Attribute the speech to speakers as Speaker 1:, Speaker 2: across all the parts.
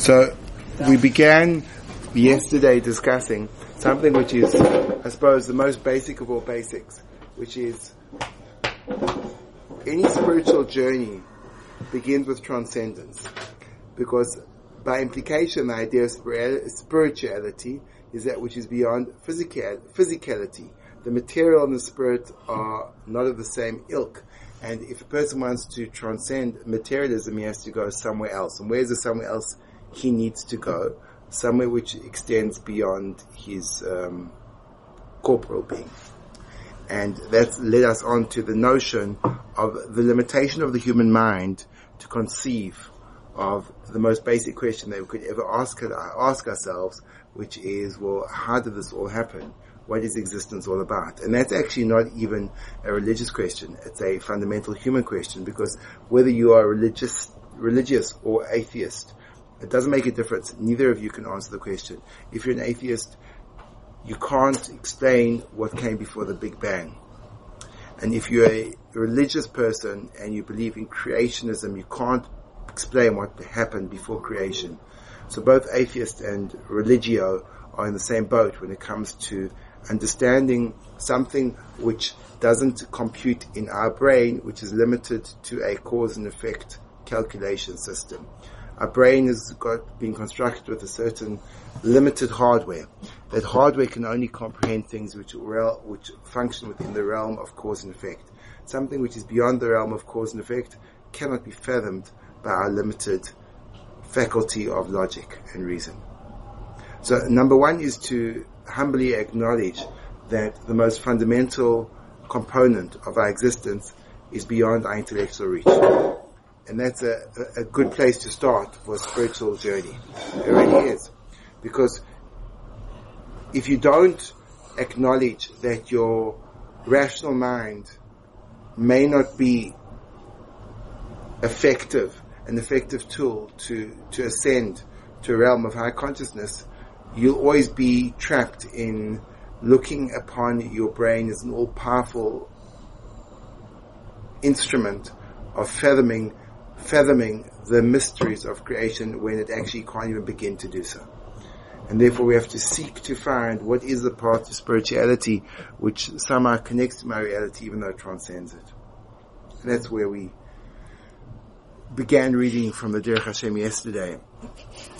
Speaker 1: So we began yesterday discussing something which is, I suppose, the most basic of all basics, which is any spiritual journey begins with transcendence. Because by implication, the idea of spirituality is that which is beyond physical, physicality. The material and the spirit are not of the same ilk. And if a person wants to transcend materialism, he has to go somewhere else. And where's the somewhere else he needs to go? Somewhere which extends beyond his um, corporal being. And that led us on to the notion of the limitation of the human mind to conceive of the most basic question that we could ever ask, ask ourselves, which is, well, how did this all happen? What is existence all about? And that's actually not even a religious question. It's a fundamental human question because whether you are religious, religious or atheist, it doesn't make a difference. Neither of you can answer the question. If you're an atheist, you can't explain what came before the Big Bang. And if you're a religious person and you believe in creationism, you can't explain what happened before creation. So both atheist and religio are in the same boat when it comes to understanding something which doesn't compute in our brain, which is limited to a cause and effect calculation system. Our brain has got been constructed with a certain limited hardware. That hardware can only comprehend things which which function within the realm of cause and effect. Something which is beyond the realm of cause and effect cannot be fathomed by our limited faculty of logic and reason. So number one is to humbly acknowledge that the most fundamental component of our existence is beyond our intellectual reach. And that's a, a good place to start for a spiritual journey. It really is. Because if you don't acknowledge that your rational mind may not be effective, an effective tool to, to ascend to a realm of high consciousness, you'll always be trapped in looking upon your brain as an all-powerful instrument of fathoming fathoming the mysteries of creation when it actually can't even begin to do so. And therefore we have to seek to find what is the path to spirituality which somehow connects to my reality even though it transcends it. And that's where we began reading from the Derech Hashem yesterday.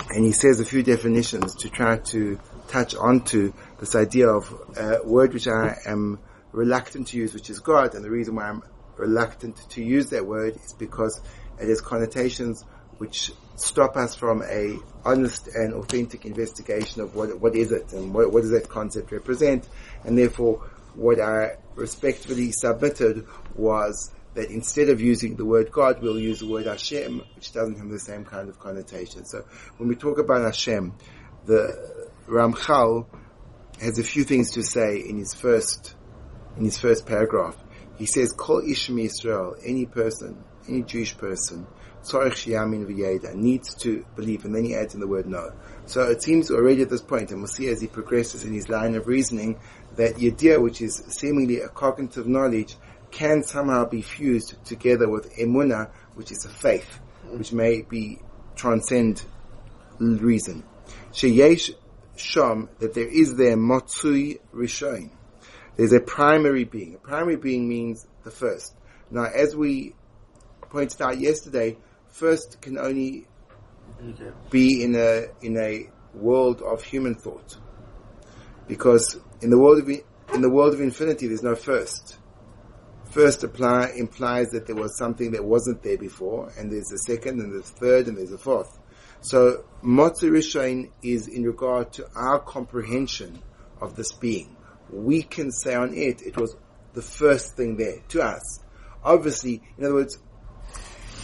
Speaker 1: And he says a few definitions to try to touch onto this idea of a word which I am reluctant to use, which is God. And the reason why I'm reluctant to use that word is because it has connotations which stop us from a honest and authentic investigation of what what is it and what, what does that concept represent, and therefore what I respectfully submitted was that instead of using the word God, we'll use the word Hashem, which doesn't have the same kind of connotation. So when we talk about Hashem, the Ramchal has a few things to say in his first in his first paragraph. He says, "Call Ishmi Israel, any person any Jewish person, needs to believe, and then he adds in the word no. So it seems already at this point, and we'll see as he progresses in his line of reasoning, that Yediyah, which is seemingly a cognitive knowledge, can somehow be fused together with Emuna, which is a faith, which may be transcend reason. Sheyesh Sham, that there is there Matzui Rishon. There's a primary being. A primary being means the first. Now, as we pointed out yesterday, first can only be in a in a world of human thought, because in the world of in the world of infinity, there's no first. First apply implies that there was something that wasn't there before, and there's a second, and there's a third, and there's a fourth. So Matzui Rishon is in regard to our comprehension of this being. We can say on it, it was the first thing there to us. Obviously, in other words,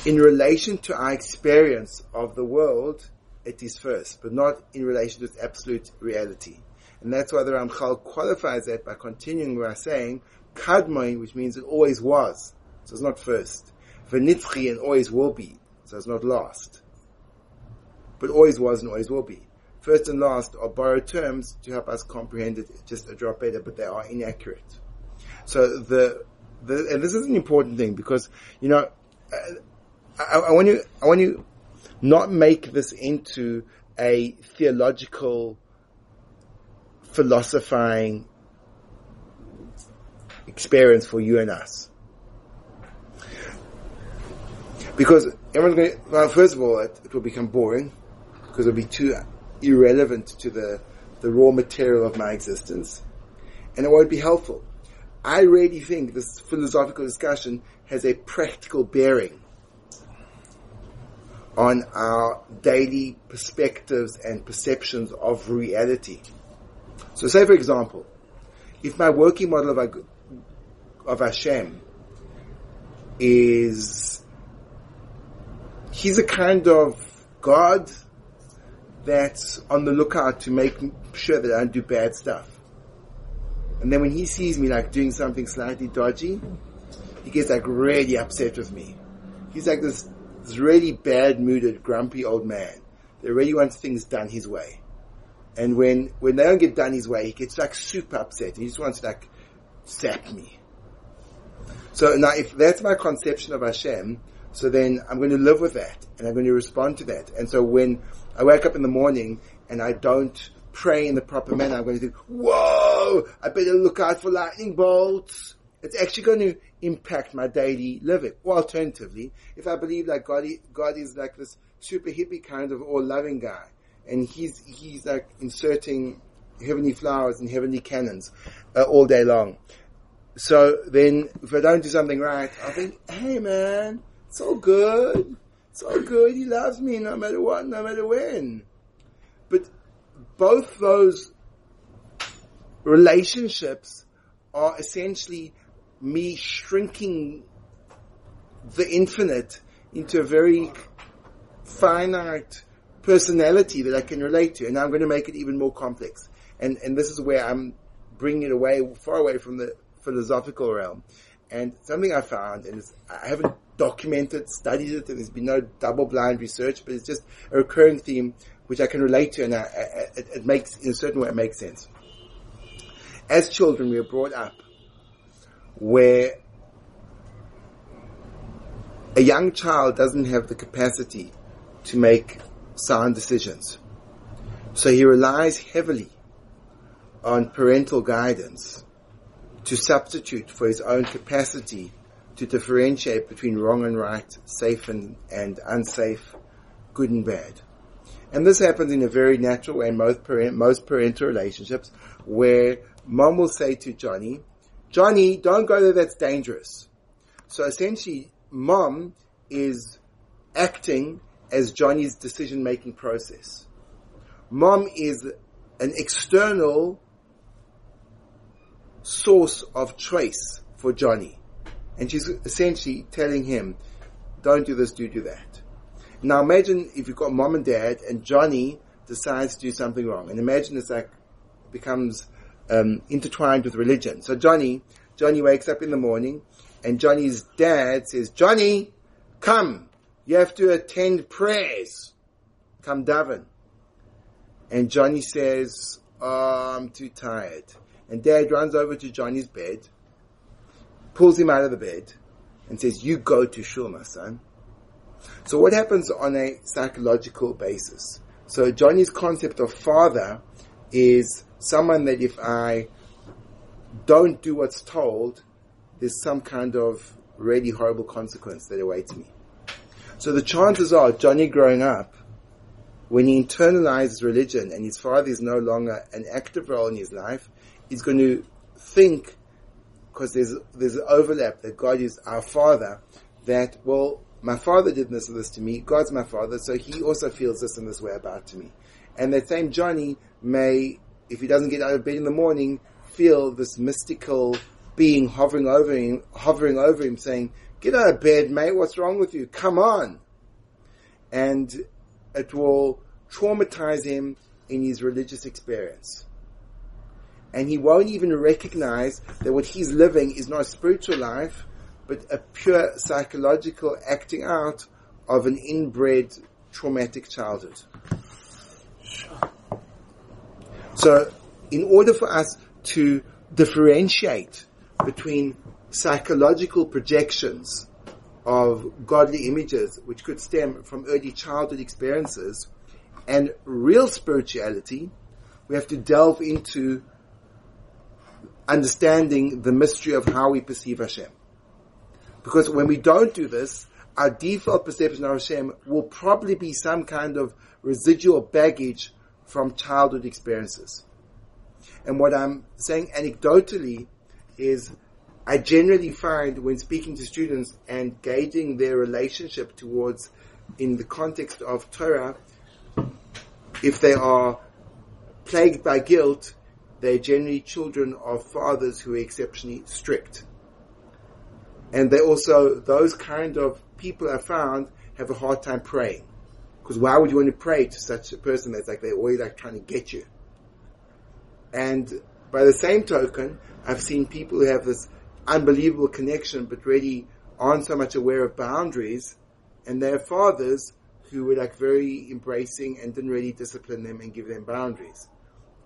Speaker 1: in relation to our experience of the world, it is first, but not in relation to its absolute reality. And that's why the Ramchal qualifies that by continuing by saying, Kadmon, which means it always was. So it's not first. Venitzchi and always will be. So it's not last. But always was and always will be. First and last are borrowed terms to help us comprehend it just a drop better, but they are inaccurate. So the, the and this is an important thing because, you know, I, I, want you, I want you, not make this into a theological, philosophizing experience for you and us. Because everyone's going to, well, first of all, it, it will become boring because it'll be too irrelevant to the, the raw material of my existence and it won't be helpful. I really think this philosophical discussion has a practical bearing on our daily perspectives and perceptions of reality. So say for example, if my working model of, of Hashem is, he's a kind of God that's on the lookout to make sure that I don't do bad stuff. And then when he sees me like doing something slightly dodgy, he gets like really upset with me. He's like this, this really bad mooded, grumpy old man that really wants things done his way. And when, when they don't get done his way, he gets like super upset. He just wants to like zap me. So now if that's my conception of Hashem, so then I'm going to live with that and I'm going to respond to that. And so when I wake up in the morning and I don't pray in the proper manner, I'm going to think, whoa, I better look out for lightning bolts. It's actually going to impact my daily living. Or alternatively, if I believe that God, God is like this super hippie kind of all loving guy, and he's, he's like inserting heavenly flowers and heavenly cannons uh, all day long. So then, if I don't do something right, I think, hey man, it's all good. It's all good. He loves me no matter what, no matter when. But both those relationships are essentially me shrinking the infinite into a very finite personality that I can relate to. And I'm going to make it even more complex. And, and this is where I'm bringing it away, far away from the philosophical realm. And something I found, and I haven't documented, studied it, and there's been no double-blind research, but it's just a recurring theme which I can relate to, and I, I, it, it makes, in a certain way, it makes sense. As children, we are brought up where a young child doesn't have the capacity to make sound decisions. So he relies heavily on parental guidance to substitute for his own capacity to differentiate between wrong and right, safe and, and unsafe, good and bad. And this happens in a very natural way in most, parent, most parental relationships where mom will say to Johnny, Johnny, don't go there, that's dangerous. So essentially, mom is acting as Johnny's decision making process. Mom is an external source of choice for Johnny. And she's essentially telling him, don't do this, do do that. Now imagine if you've got mom and dad and Johnny decides to do something wrong. And imagine it's like, becomes um, intertwined with religion. So Johnny, Johnny wakes up in the morning and Johnny's dad says, Johnny, come, you have to attend prayers. Come daven. And Johnny says, oh, I'm too tired. And dad runs over to Johnny's bed, pulls him out of the bed, and says, you go to shul, my son. So what happens on a psychological basis? So Johnny's concept of father is someone that if I don't do what's told, there's some kind of really horrible consequence that awaits me. So the chances are Johnny growing up, when he internalizes religion and his father is no longer an active role in his life, he's going to think, because there's, there's an overlap that God is our father, that, well, my father did this and this to me, God's my father, so he also feels this and this way about to me. And that same Johnny may, if he doesn't get out of bed in the morning, feel this mystical being hovering over him, hovering over him saying, get out of bed, mate, what's wrong with you? Come on. And it will traumatize him in his religious experience and he won't even recognize that what he's living is not a spiritual life, but a pure psychological acting out of an inbred traumatic childhood. So, in order for us to differentiate between psychological projections of godly images, which could stem from early childhood experiences, and real spirituality, we have to delve into understanding the mystery of how we perceive Hashem. Because when we don't do this, our default perception of Hashem will probably be some kind of residual baggage from childhood experiences. And what I'm saying anecdotally is I generally find when speaking to students and gauging their relationship towards, in the context of Torah, if they are plagued by guilt, they're generally children of fathers who are exceptionally strict. And they also, those kind of people I found have a hard time praying. Because why would you want to pray to such a person that's like they're always like trying to get you? And by the same token, I've seen people who have this unbelievable connection but really aren't so much aware of boundaries and their fathers who were like very embracing and didn't really discipline them and give them boundaries.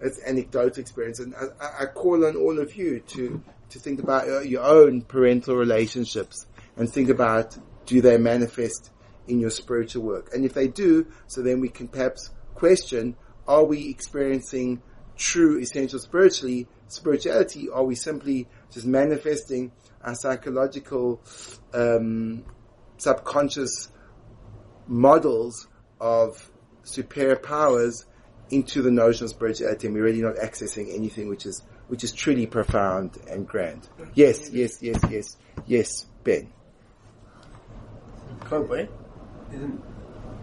Speaker 1: It's anecdotal experience and I, I call on all of you to, to think about your, your own parental relationships and think about do they manifest in your spiritual work? And if they do, so then we can perhaps question, are we experiencing true essential spiritually, spirituality? Are we simply just manifesting our psychological, um, subconscious models of superior powers into the notion of spirituality and we're really not accessing anything which is which is truly profound and grand. Yes, yes, yes, yes, yes, Ben.
Speaker 2: Kobe? Isn't,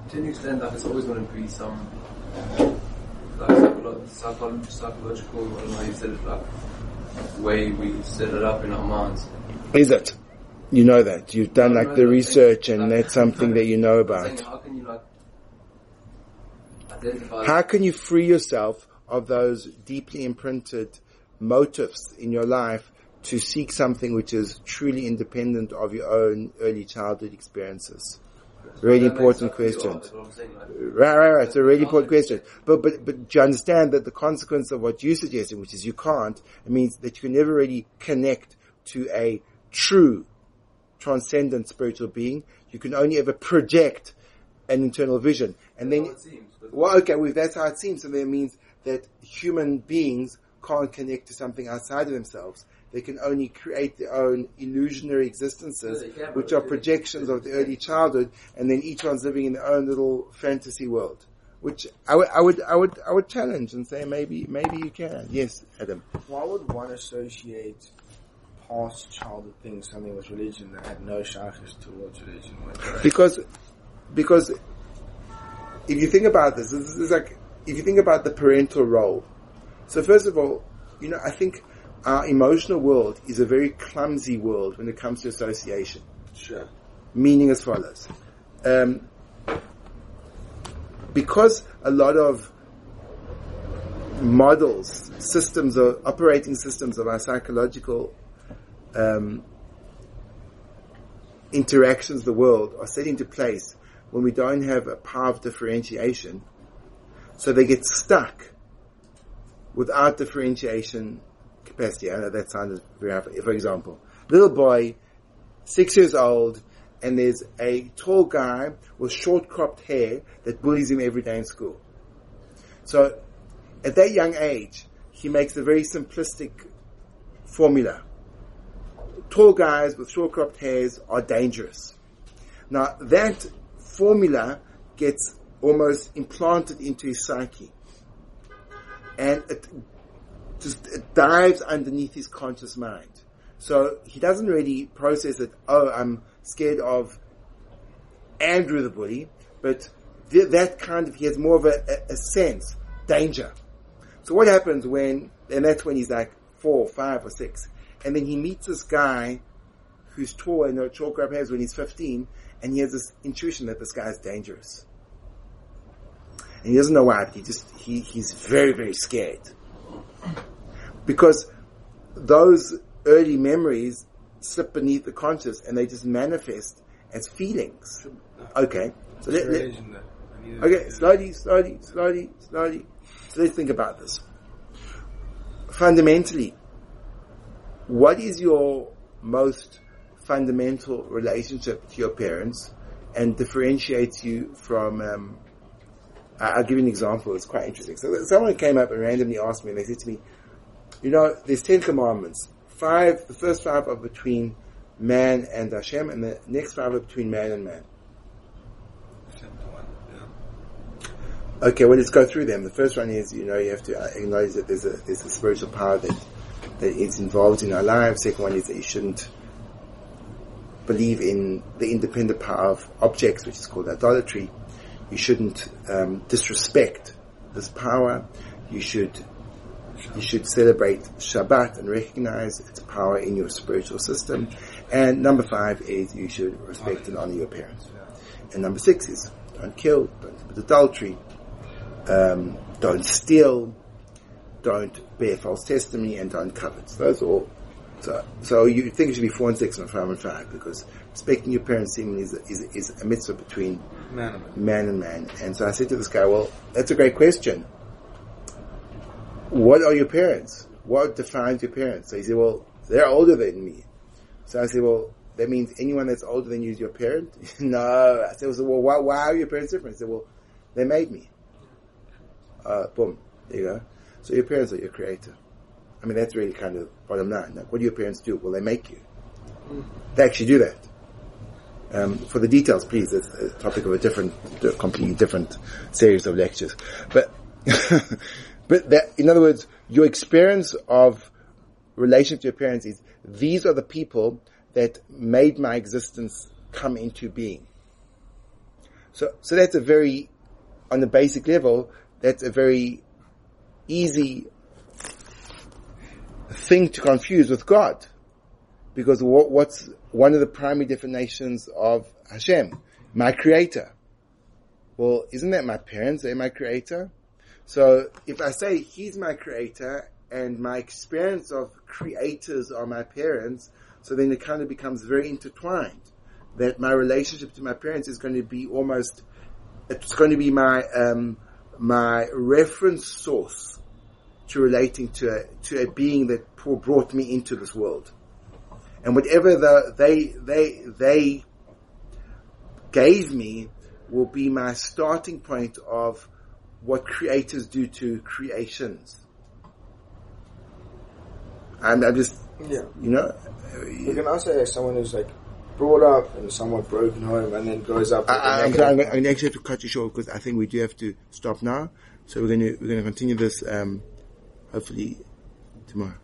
Speaker 2: to an extent, like it's always going to be some like psychological, psychological, I don't know how you said it, like way we set it up in our minds.
Speaker 1: Is it? You know that. You've done like the research and that's something that you know about.
Speaker 2: How can you like identify?
Speaker 1: How can you free yourself of those deeply imprinted motives in your life to seek something which is truly independent of your own early childhood experiences? Really important question. Right, right, right. It's a really important question. But, but, but do you understand that the consequence of what you're suggesting, which is you can't, it means that you can never really connect to a true transcendent spiritual being. You can only ever project an internal vision. And then, well, okay, well, that's how it seems. So that means that human beings can't connect to something outside of themselves. They can only create their own illusionary existences,
Speaker 2: Yeah,
Speaker 1: which are projections of the early childhood, and then each one's living in their own little fantasy world. Which I would, I would, I would, I would challenge and say maybe, maybe you can. Yes, Adam.
Speaker 3: Why would one associate past childhood things, something with religion that had no shaykhs towards religion?
Speaker 1: Because, because if you think about this, this is like, if you think about the parental role. So first of all, you know, I think our emotional world is a very clumsy world when it comes to association.
Speaker 3: sure.
Speaker 1: Meaning as follows. Um, because a lot of models, systems or operating systems of our psychological um, interactions, the world are set into place when we don't have a power of differentiation. So they get stuck without differentiation capacity. I know that sounded very. For example, little boy, six years old, and there's a tall guy with short cropped hair that bullies him every day in school. So at that young age, he makes a very simplistic formula. Tall guys with short cropped hairs are dangerous. Now that formula gets almost implanted into his psyche. And it just it dives underneath his conscious mind. So he doesn't really process it, oh, I'm scared of Andrew the bully, but th- that kind of, he has more of a, a, a sense, danger. So what happens when, and that's when he's like four, five, or six, and then he meets this guy who's tall and no chalk up hairs when he's 15, and he has this intuition that this guy is dangerous. And he doesn't know why, but he just, he, he's very, very scared. Because those early memories slip beneath the conscious and they just manifest as feelings. Okay. So let, let- Okay, slowly, slowly, slowly, slowly. So let's think about this. Fundamentally, what is your most fundamental relationship to your parents and differentiates you from, um, I'll give you an example. It's quite interesting. So someone came up and randomly asked me, and they said to me, you know, there's ten commandments. Five, the first five are between man and Hashem, and the next five are between man and man. Okay, well, let's go through them. The first one is, you know, you have to uh, acknowledge that there's a, there's a spiritual power that, that is involved in our lives. Second one is that you shouldn't believe in the independent power of objects, which is called idolatry. You shouldn't um, disrespect this power. You should you should celebrate Shabbat and recognize its power in your spiritual system. And number five is you should respect and honor your parents. And number six is don't kill, don't commit adultery, um, don't steal, don't bear false testimony, and don't covet. So those are all. So, so you think it should be four and six and five and five because respecting your parents seemingly is, is, is a mitzvah between
Speaker 3: Man of it.
Speaker 1: man and man. And so I said to this guy, well, that's a great question. What are your parents? What defines your parents? So he said, well, they're older than me. So I said, well, that means anyone that's older than you is your parent? no. I said, well, why, why are your parents different? He said, well, they made me. Uh, boom. There you go. So your parents are your creator. I mean, that's really kind of bottom line. Like, what do your parents do? Well, they make you. They actually do that. Um, for the details, please, it's a topic of a different, completely different series of lectures. But, but that, in other words, your experience of relationship to your parents is, these are the people that made my existence come into being. So, so that's a very, on the basic level, that's a very easy thing to confuse with God. Because what, what's one of the primary definitions of Hashem? My creator. Well, isn't that my parents? They're my creator. So if I say he's my creator and my experience of creators are my parents, so then it kind of becomes very intertwined. That my relationship to my parents is going to be almost, it's going to be my, um, my reference source to relating to a, to a being that brought me into this world. And whatever the, they, they, they gave me will be my starting point of what creators do to creations. And I'm just,
Speaker 3: Yeah.
Speaker 1: you know,
Speaker 3: You can also have someone who's like brought up in a somewhat broken home and then grows up.
Speaker 1: I, I, I'm,
Speaker 3: negative-
Speaker 1: I'm, I'm actually have to cut you short because I think we do have to stop now. So we're going to we're going to continue this um, hopefully tomorrow.